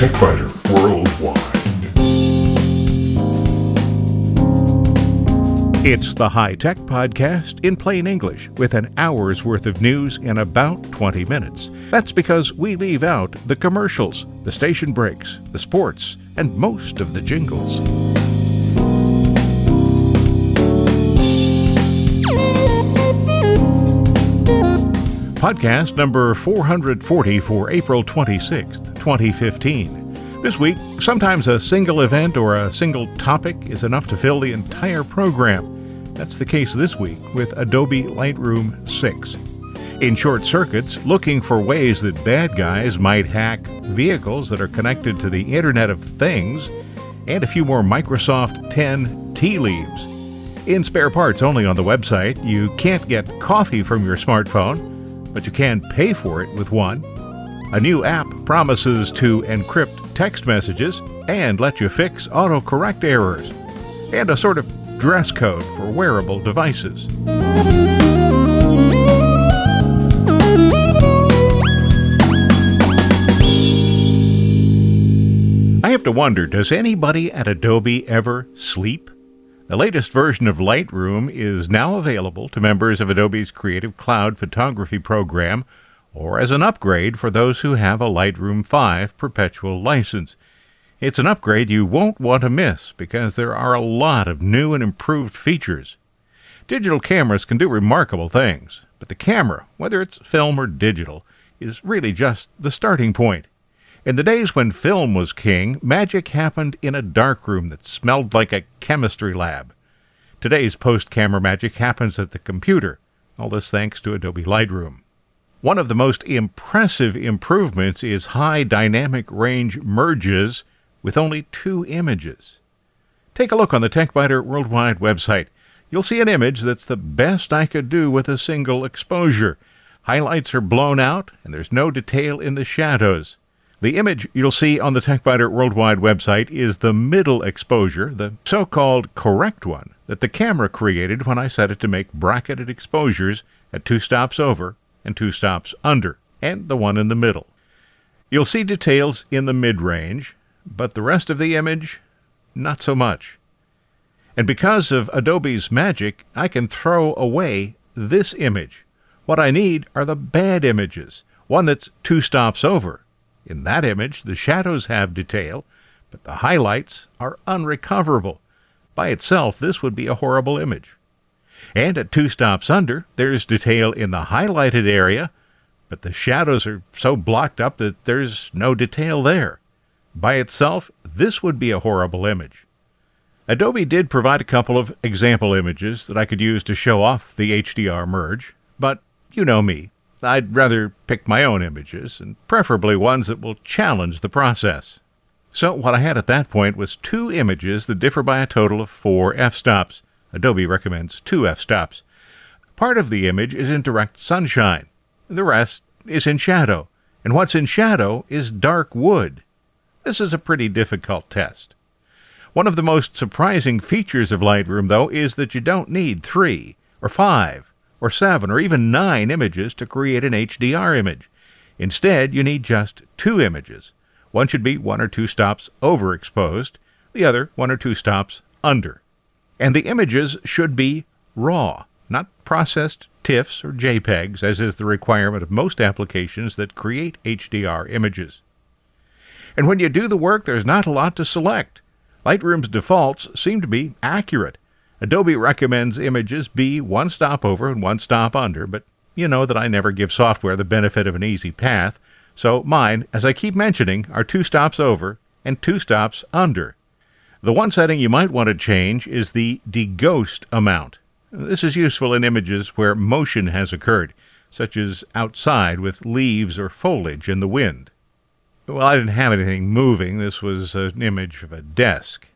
TechByter Worldwide. It's the High Tech Podcast in plain English with an hour's worth of news in about 20 minutes. That's because we leave out the commercials, the station breaks, the sports, and most of the jingles. Podcast number 440 for April 26th, 2015. This week, sometimes a single event or a single topic is enough to fill the entire program. That's the case this week with Adobe Lightroom 6. In short circuits, looking for ways that bad guys might hack vehicles that are connected to the Internet of Things, and a few more Microsoft 10 tea leaves. In spare parts only on the website, you can't get coffee from your smartphone but you can pay for it with one. A new app promises to encrypt text messages and let you fix autocorrect errors, and a sort of dress code for wearable devices. I have to wonder does anybody at Adobe ever sleep? The latest version of Lightroom is now available to members of Adobe's Creative Cloud photography program or as an upgrade for those who have a Lightroom 5 perpetual license. It's an upgrade you won't want to miss because there are a lot of new and improved features. Digital cameras can do remarkable things, but the camera, whether it's film or digital, is really just the starting point. In the days when film was king, magic happened in a darkroom that smelled like a chemistry lab. Today's post camera magic happens at the computer, all this thanks to Adobe Lightroom. One of the most impressive improvements is high dynamic range merges with only two images. Take a look on the TechByter Worldwide website. You'll see an image that's the best I could do with a single exposure. Highlights are blown out, and there's no detail in the shadows. The image you'll see on the TechByter Worldwide website is the middle exposure, the so called correct one that the camera created when I set it to make bracketed exposures at two stops over and two stops under, and the one in the middle. You'll see details in the mid range, but the rest of the image, not so much. And because of Adobe's magic, I can throw away this image. What I need are the bad images, one that's two stops over in that image, the shadows have detail, but the highlights are unrecoverable. By itself, this would be a horrible image. And at two stops under, there's detail in the highlighted area, but the shadows are so blocked up that there's no detail there. By itself, this would be a horrible image. Adobe did provide a couple of example images that I could use to show off the HDR merge, but you know me. I'd rather pick my own images, and preferably ones that will challenge the process. So what I had at that point was two images that differ by a total of four f-stops. Adobe recommends two f-stops. Part of the image is in direct sunshine. The rest is in shadow. And what's in shadow is dark wood. This is a pretty difficult test. One of the most surprising features of Lightroom, though, is that you don't need three or five or seven, or even nine images to create an HDR image. Instead, you need just two images. One should be one or two stops overexposed, the other one or two stops under. And the images should be raw, not processed TIFFs or JPEGs, as is the requirement of most applications that create HDR images. And when you do the work, there's not a lot to select. Lightroom's defaults seem to be accurate, Adobe recommends images be one stop over and one stop under, but you know that I never give software the benefit of an easy path, so mine, as I keep mentioning, are two stops over and two stops under. The one setting you might want to change is the deghost amount. This is useful in images where motion has occurred, such as outside with leaves or foliage in the wind. Well, I didn't have anything moving. This was an image of a desk.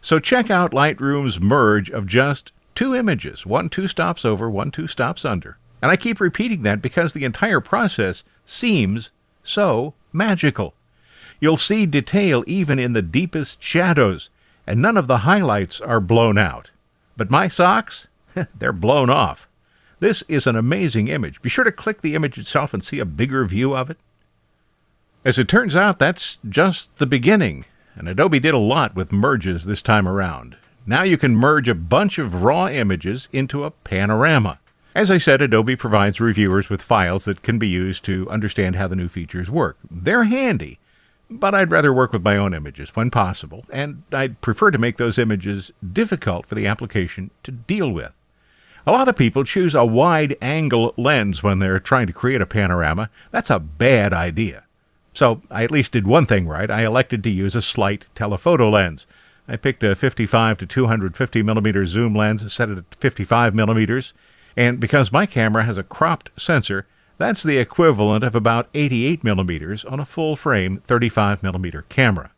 So check out Lightroom's merge of just two images, one two stops over, one two stops under. And I keep repeating that because the entire process seems so magical. You'll see detail even in the deepest shadows, and none of the highlights are blown out. But my socks, they're blown off. This is an amazing image. Be sure to click the image itself and see a bigger view of it. As it turns out, that's just the beginning, and Adobe did a lot with merges this time around. Now you can merge a bunch of raw images into a panorama. As I said, Adobe provides reviewers with files that can be used to understand how the new features work. They're handy, but I'd rather work with my own images when possible, and I'd prefer to make those images difficult for the application to deal with. A lot of people choose a wide angle lens when they're trying to create a panorama. That's a bad idea. So I at least did one thing right. I elected to use a slight telephoto lens. I picked a 55 to 250 millimeter zoom lens, set it at 55 millimeters, and because my camera has a cropped sensor, that's the equivalent of about 88 millimeters on a full frame 35 millimeter camera.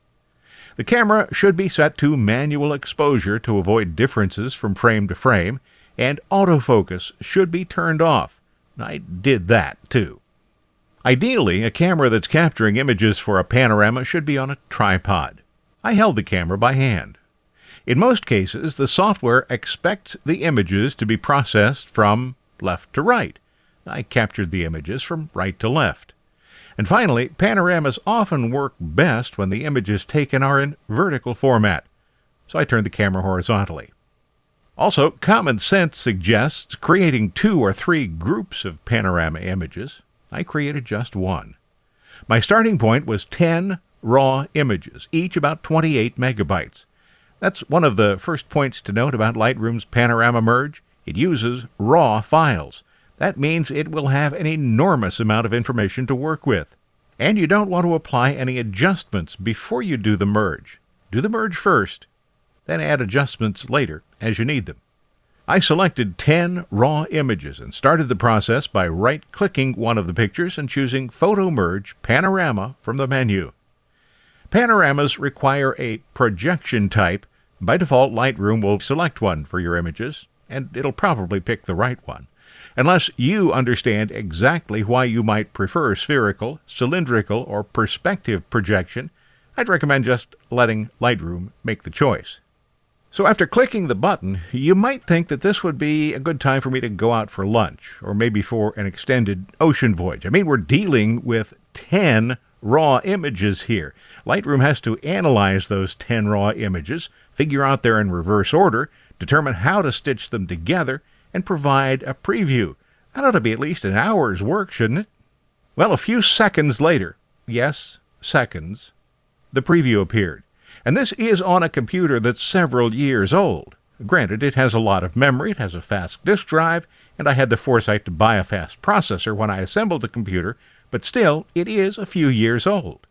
The camera should be set to manual exposure to avoid differences from frame to frame, and autofocus should be turned off. I did that too. Ideally, a camera that's capturing images for a panorama should be on a tripod. I held the camera by hand. In most cases, the software expects the images to be processed from left to right. I captured the images from right to left. And finally, panoramas often work best when the images taken are in vertical format, so I turned the camera horizontally. Also, common sense suggests creating two or three groups of panorama images. I created just one. My starting point was 10 raw images, each about 28 megabytes. That's one of the first points to note about Lightroom's Panorama Merge. It uses raw files. That means it will have an enormous amount of information to work with. And you don't want to apply any adjustments before you do the merge. Do the merge first, then add adjustments later as you need them. I selected 10 raw images and started the process by right clicking one of the pictures and choosing Photo Merge Panorama from the menu. Panoramas require a projection type. By default, Lightroom will select one for your images, and it'll probably pick the right one. Unless you understand exactly why you might prefer spherical, cylindrical, or perspective projection, I'd recommend just letting Lightroom make the choice. So after clicking the button, you might think that this would be a good time for me to go out for lunch, or maybe for an extended ocean voyage. I mean, we're dealing with 10 raw images here. Lightroom has to analyze those 10 raw images, figure out they're in reverse order, determine how to stitch them together, and provide a preview. That ought to be at least an hour's work, shouldn't it? Well, a few seconds later, yes, seconds, the preview appeared. And this is on a computer that's several years old. Granted, it has a lot of memory, it has a fast disk drive, and I had the foresight to buy a fast processor when I assembled the computer, but still, it is a few years old.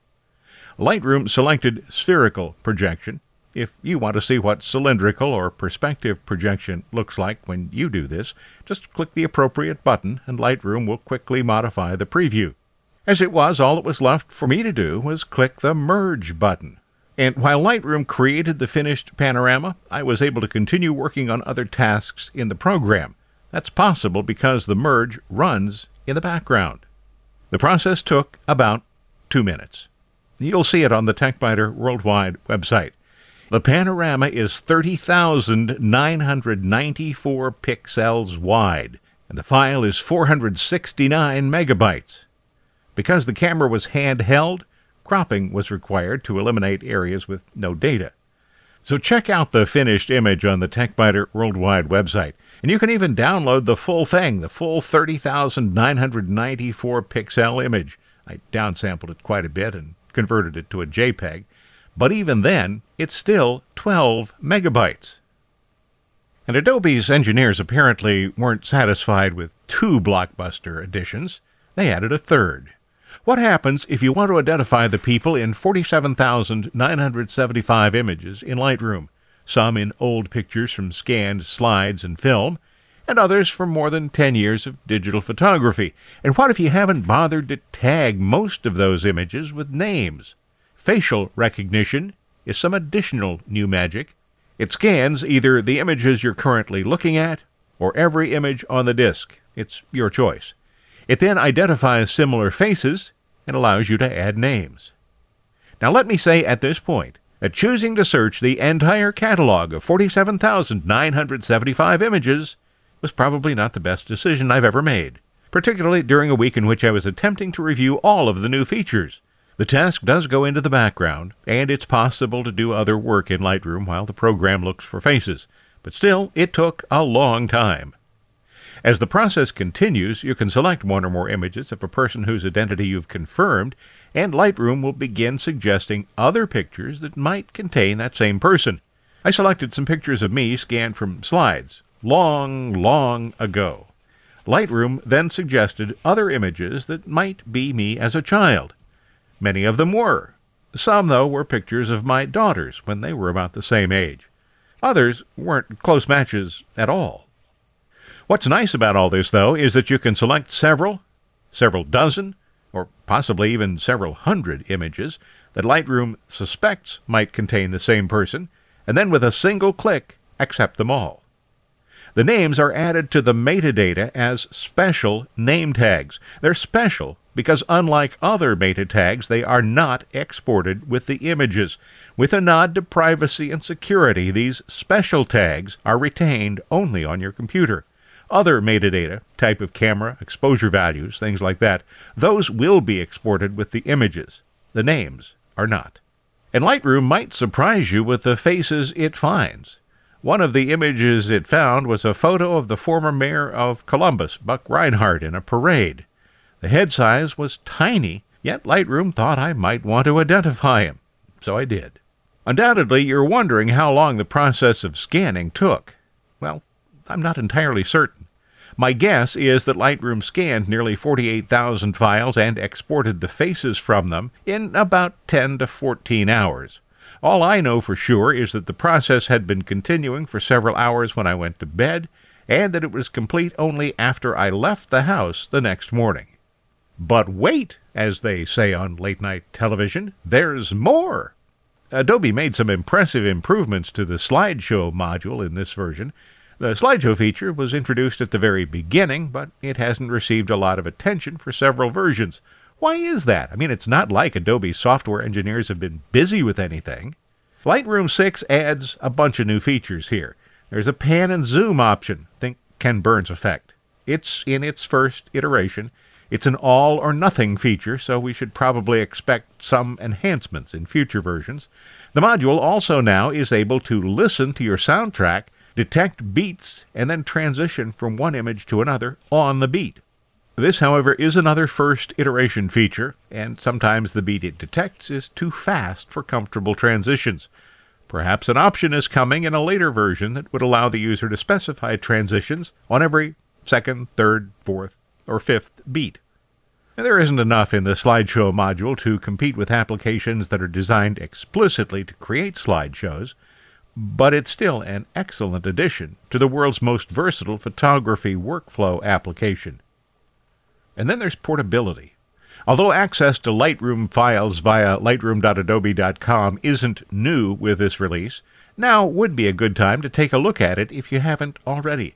Lightroom selected spherical projection, if you want to see what cylindrical or perspective projection looks like when you do this, just click the appropriate button and Lightroom will quickly modify the preview. As it was, all that was left for me to do was click the Merge button. And while Lightroom created the finished panorama, I was able to continue working on other tasks in the program. That's possible because the merge runs in the background. The process took about two minutes. You'll see it on the TechByter Worldwide website. The panorama is 30,994 pixels wide, and the file is 469 megabytes. Because the camera was handheld, cropping was required to eliminate areas with no data. So check out the finished image on the TechByter Worldwide website. And you can even download the full thing, the full 30,994 pixel image. I downsampled it quite a bit and converted it to a JPEG. But even then, it's still 12 megabytes. And Adobe's engineers apparently weren't satisfied with two blockbuster editions. They added a third. What happens if you want to identify the people in 47,975 images in Lightroom, some in old pictures from scanned slides and film, and others from more than 10 years of digital photography? And what if you haven't bothered to tag most of those images with names? Facial recognition is some additional new magic. It scans either the images you're currently looking at or every image on the disk. It's your choice. It then identifies similar faces and allows you to add names. Now, let me say at this point that choosing to search the entire catalog of 47,975 images was probably not the best decision I've ever made, particularly during a week in which I was attempting to review all of the new features. The task does go into the background, and it's possible to do other work in Lightroom while the program looks for faces, but still, it took a long time. As the process continues, you can select one or more images of a person whose identity you've confirmed, and Lightroom will begin suggesting other pictures that might contain that same person. I selected some pictures of me scanned from slides, long, long ago. Lightroom then suggested other images that might be me as a child. Many of them were. Some, though, were pictures of my daughters when they were about the same age. Others weren't close matches at all. What's nice about all this, though, is that you can select several, several dozen, or possibly even several hundred images that Lightroom suspects might contain the same person, and then with a single click, accept them all. The names are added to the metadata as special name tags. They're special because unlike other meta tags, they are not exported with the images. With a nod to privacy and security, these special tags are retained only on your computer. Other metadata, type of camera, exposure values, things like that, those will be exported with the images. The names are not. And Lightroom might surprise you with the faces it finds. One of the images it found was a photo of the former mayor of Columbus, Buck Rinehart, in a parade. The head size was tiny, yet Lightroom thought I might want to identify him. So I did. Undoubtedly, you're wondering how long the process of scanning took. Well, I'm not entirely certain. My guess is that Lightroom scanned nearly 48,000 files and exported the faces from them in about 10 to 14 hours. All I know for sure is that the process had been continuing for several hours when I went to bed, and that it was complete only after I left the house the next morning. But wait, as they say on late night television, there's more. Adobe made some impressive improvements to the slideshow module in this version. The slideshow feature was introduced at the very beginning, but it hasn't received a lot of attention for several versions. Why is that? I mean, it's not like Adobe software engineers have been busy with anything. Lightroom 6 adds a bunch of new features here. There's a pan and zoom option. Think Ken Burns effect. It's in its first iteration. It's an all or nothing feature, so we should probably expect some enhancements in future versions. The module also now is able to listen to your soundtrack, detect beats, and then transition from one image to another on the beat. This, however, is another first iteration feature, and sometimes the beat it detects is too fast for comfortable transitions. Perhaps an option is coming in a later version that would allow the user to specify transitions on every second, third, fourth, or fifth beat. There isn't enough in the slideshow module to compete with applications that are designed explicitly to create slideshows, but it's still an excellent addition to the world's most versatile photography workflow application. And then there's portability. Although access to Lightroom files via lightroom.adobe.com isn't new with this release, now would be a good time to take a look at it if you haven't already.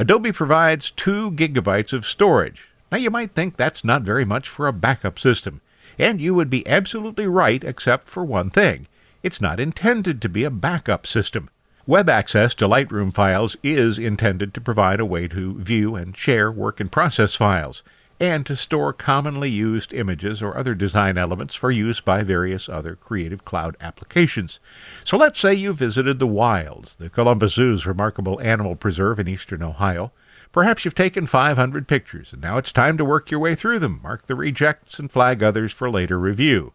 Adobe provides 2 gigabytes of storage. Now you might think that's not very much for a backup system, and you would be absolutely right except for one thing. It's not intended to be a backup system. Web access to Lightroom files is intended to provide a way to view and share work in process files and to store commonly used images or other design elements for use by various other Creative Cloud applications. So let's say you visited the wilds, the Columbus Zoo's remarkable animal preserve in eastern Ohio. Perhaps you've taken 500 pictures, and now it's time to work your way through them, mark the rejects, and flag others for later review.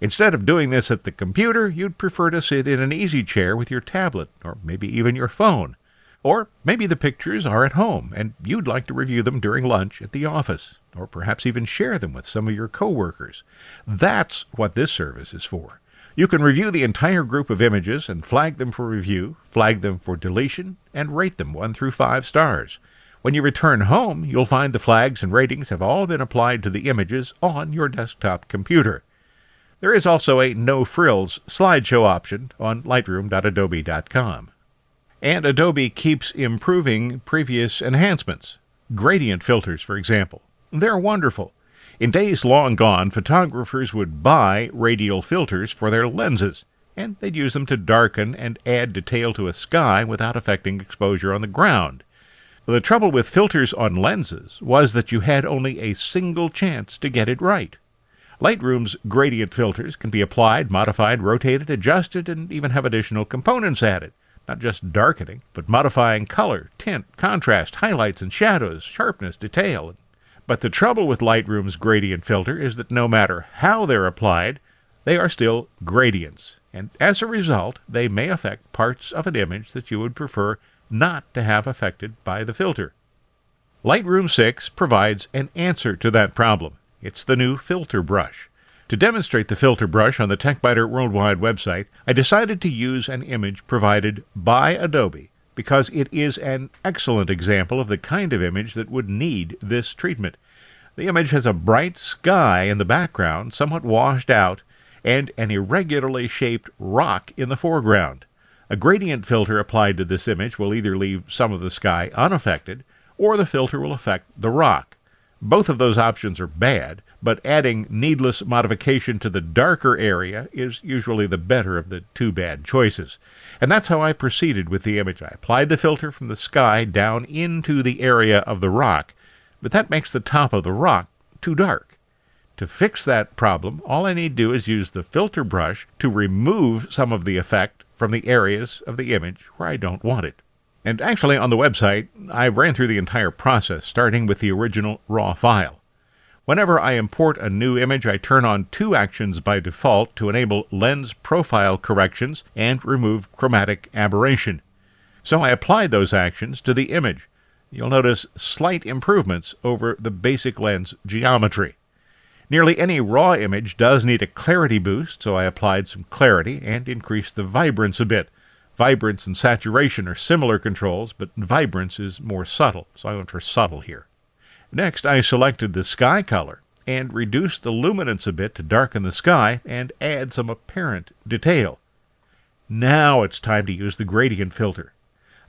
Instead of doing this at the computer, you'd prefer to sit in an easy chair with your tablet, or maybe even your phone. Or maybe the pictures are at home and you'd like to review them during lunch at the office, or perhaps even share them with some of your coworkers. That's what this service is for. You can review the entire group of images and flag them for review, flag them for deletion, and rate them 1 through 5 stars. When you return home, you'll find the flags and ratings have all been applied to the images on your desktop computer. There is also a no frills slideshow option on lightroom.adobe.com. And Adobe keeps improving previous enhancements. Gradient filters, for example. They're wonderful. In days long gone, photographers would buy radial filters for their lenses, and they'd use them to darken and add detail to a sky without affecting exposure on the ground. The trouble with filters on lenses was that you had only a single chance to get it right. Lightroom's gradient filters can be applied, modified, rotated, adjusted, and even have additional components added. Not just darkening, but modifying color, tint, contrast, highlights and shadows, sharpness, detail. But the trouble with Lightroom's gradient filter is that no matter how they're applied, they are still gradients. And as a result, they may affect parts of an image that you would prefer not to have affected by the filter. Lightroom 6 provides an answer to that problem. It's the new filter brush. To demonstrate the filter brush on the TechByter Worldwide website, I decided to use an image provided by Adobe because it is an excellent example of the kind of image that would need this treatment. The image has a bright sky in the background, somewhat washed out, and an irregularly shaped rock in the foreground. A gradient filter applied to this image will either leave some of the sky unaffected, or the filter will affect the rock. Both of those options are bad, but adding needless modification to the darker area is usually the better of the two bad choices. And that's how I proceeded with the image. I applied the filter from the sky down into the area of the rock, but that makes the top of the rock too dark. To fix that problem, all I need to do is use the filter brush to remove some of the effect from the areas of the image where I don't want it. And actually, on the website, I ran through the entire process, starting with the original RAW file. Whenever I import a new image, I turn on two actions by default to enable lens profile corrections and remove chromatic aberration. So I applied those actions to the image. You'll notice slight improvements over the basic lens geometry. Nearly any raw image does need a clarity boost, so I applied some clarity and increased the vibrance a bit. Vibrance and saturation are similar controls, but vibrance is more subtle, so I went for subtle here. Next, I selected the sky color and reduced the luminance a bit to darken the sky and add some apparent detail. Now it's time to use the gradient filter.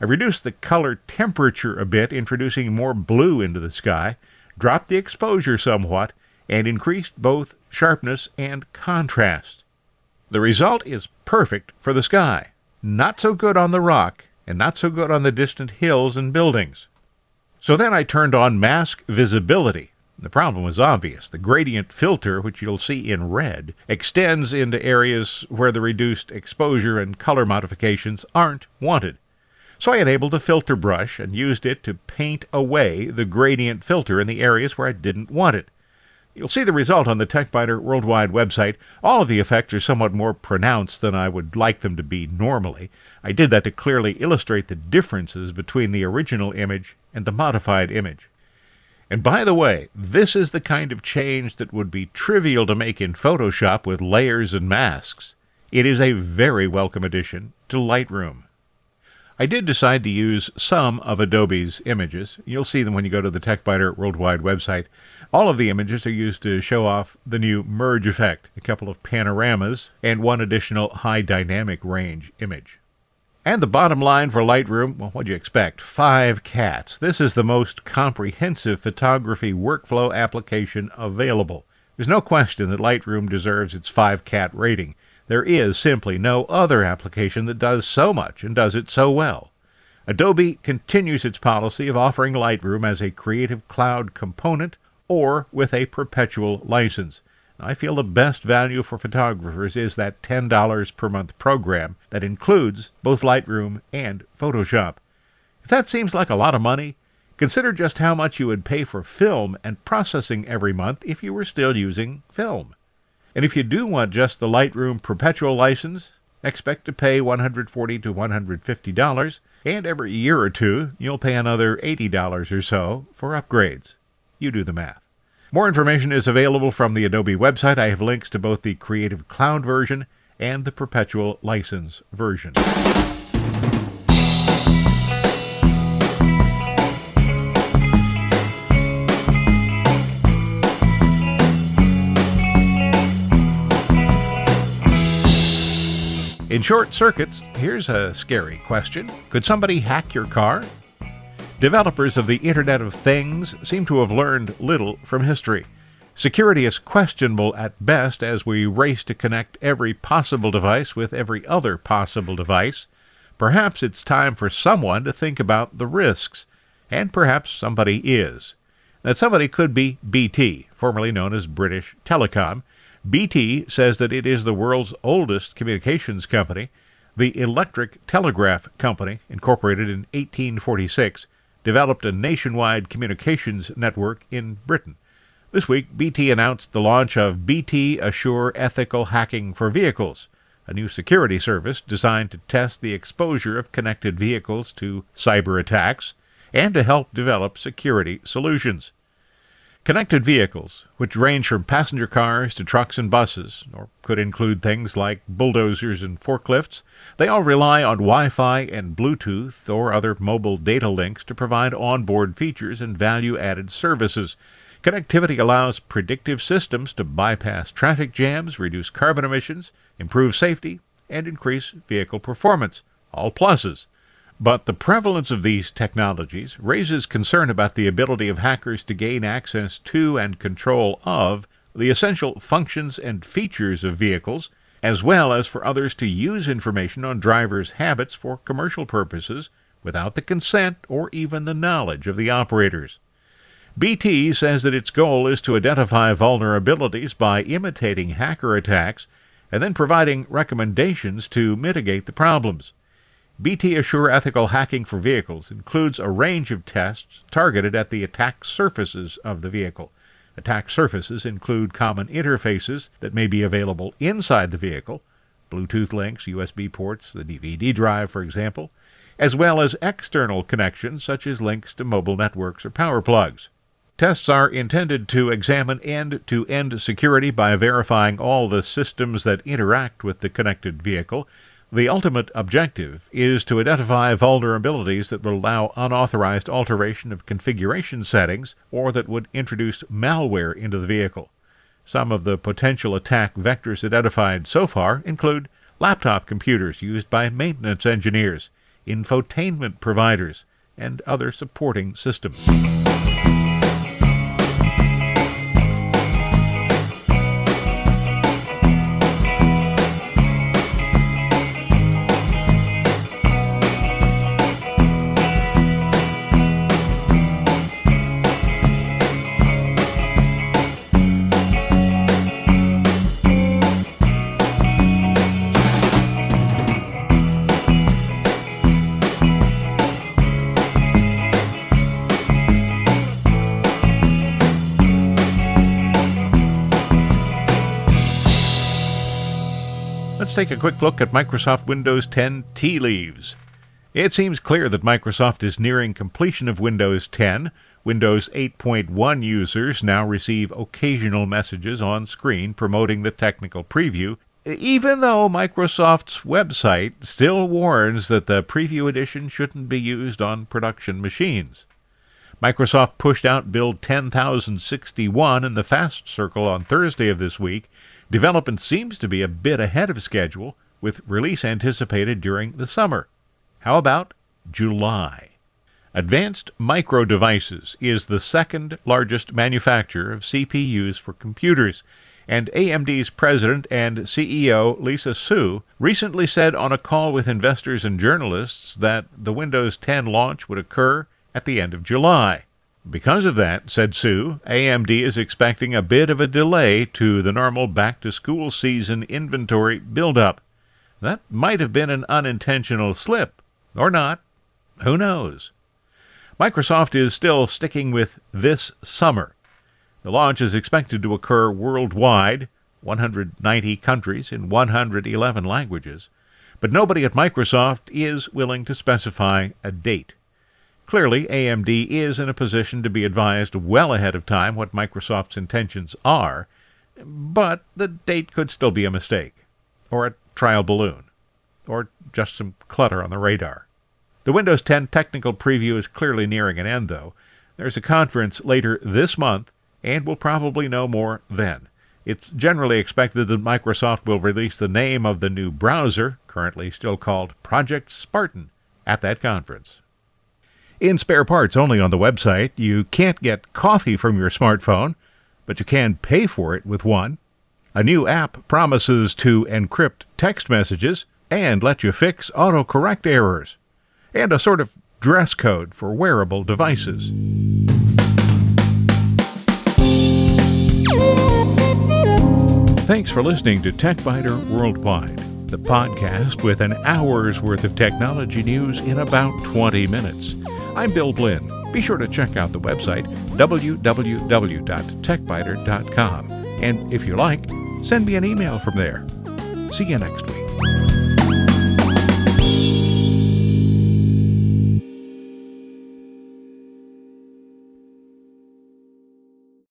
I reduced the color temperature a bit, introducing more blue into the sky, dropped the exposure somewhat, and increased both sharpness and contrast. The result is perfect for the sky. Not so good on the rock, and not so good on the distant hills and buildings. So then I turned on mask visibility. The problem was obvious. The gradient filter, which you'll see in red, extends into areas where the reduced exposure and color modifications aren't wanted. So I enabled the filter brush and used it to paint away the gradient filter in the areas where I didn't want it. You'll see the result on the TechByter Worldwide website. All of the effects are somewhat more pronounced than I would like them to be normally. I did that to clearly illustrate the differences between the original image and the modified image. And by the way, this is the kind of change that would be trivial to make in Photoshop with layers and masks. It is a very welcome addition to Lightroom. I did decide to use some of Adobe's images. You'll see them when you go to the TechByter Worldwide website. All of the images are used to show off the new merge effect, a couple of panoramas, and one additional high dynamic range image. And the bottom line for Lightroom, well, what do you expect? Five cats. This is the most comprehensive photography workflow application available. There's no question that Lightroom deserves its five cat rating. There is simply no other application that does so much and does it so well. Adobe continues its policy of offering Lightroom as a Creative Cloud component or with a perpetual license. I feel the best value for photographers is that $10 per month program that includes both Lightroom and Photoshop. If that seems like a lot of money, consider just how much you would pay for film and processing every month if you were still using film. And if you do want just the Lightroom perpetual license, expect to pay 140 to $150, and every year or two you'll pay another $80 or so for upgrades. You do the math. More information is available from the Adobe website. I have links to both the Creative Cloud version and the perpetual license version. In short circuits, here's a scary question Could somebody hack your car? Developers of the Internet of Things seem to have learned little from history. Security is questionable at best as we race to connect every possible device with every other possible device. Perhaps it's time for someone to think about the risks, and perhaps somebody is. That somebody could be BT, formerly known as British Telecom. BT says that it is the world's oldest communications company. The Electric Telegraph Company, incorporated in 1846, developed a nationwide communications network in Britain. This week, BT announced the launch of BT Assure Ethical Hacking for Vehicles, a new security service designed to test the exposure of connected vehicles to cyber attacks and to help develop security solutions. Connected vehicles, which range from passenger cars to trucks and buses, or could include things like bulldozers and forklifts, they all rely on Wi Fi and Bluetooth or other mobile data links to provide onboard features and value added services Connectivity allows predictive systems to bypass traffic jams, reduce carbon emissions, improve safety, and increase vehicle performance. All pluses. But the prevalence of these technologies raises concern about the ability of hackers to gain access to and control of the essential functions and features of vehicles, as well as for others to use information on drivers' habits for commercial purposes without the consent or even the knowledge of the operators. BT says that its goal is to identify vulnerabilities by imitating hacker attacks and then providing recommendations to mitigate the problems. BT Assure Ethical Hacking for Vehicles includes a range of tests targeted at the attack surfaces of the vehicle. Attack surfaces include common interfaces that may be available inside the vehicle, Bluetooth links, USB ports, the DVD drive, for example, as well as external connections such as links to mobile networks or power plugs. Tests are intended to examine end to end security by verifying all the systems that interact with the connected vehicle. The ultimate objective is to identify vulnerabilities that would allow unauthorized alteration of configuration settings or that would introduce malware into the vehicle. Some of the potential attack vectors identified so far include laptop computers used by maintenance engineers, infotainment providers, and other supporting systems. Take a quick look at Microsoft Windows 10 tea leaves. It seems clear that Microsoft is nearing completion of Windows 10. Windows 8.1 users now receive occasional messages on screen promoting the technical preview, even though Microsoft's website still warns that the preview edition shouldn't be used on production machines. Microsoft pushed out Build 10061 in the Fast Circle on Thursday of this week, Development seems to be a bit ahead of schedule, with release anticipated during the summer. How about July? Advanced Micro Devices is the second largest manufacturer of CPUs for computers, and AMD's president and CEO Lisa Su recently said on a call with investors and journalists that the Windows 10 launch would occur at the end of July. Because of that, said Su, AMD is expecting a bit of a delay to the normal back to school season inventory buildup. That might have been an unintentional slip, or not. Who knows? Microsoft is still sticking with this summer. The launch is expected to occur worldwide, 190 countries in 111 languages, but nobody at Microsoft is willing to specify a date. Clearly, AMD is in a position to be advised well ahead of time what Microsoft's intentions are, but the date could still be a mistake, or a trial balloon, or just some clutter on the radar. The Windows 10 technical preview is clearly nearing an end, though. There's a conference later this month, and we'll probably know more then. It's generally expected that Microsoft will release the name of the new browser, currently still called Project Spartan, at that conference. In spare parts only on the website, you can't get coffee from your smartphone, but you can pay for it with one. A new app promises to encrypt text messages and let you fix autocorrect errors, and a sort of dress code for wearable devices. Thanks for listening to TechByter Worldwide, the podcast with an hour's worth of technology news in about 20 minutes. I'm Bill Blinn. Be sure to check out the website www.techbyter.com. And if you like, send me an email from there. See you next week.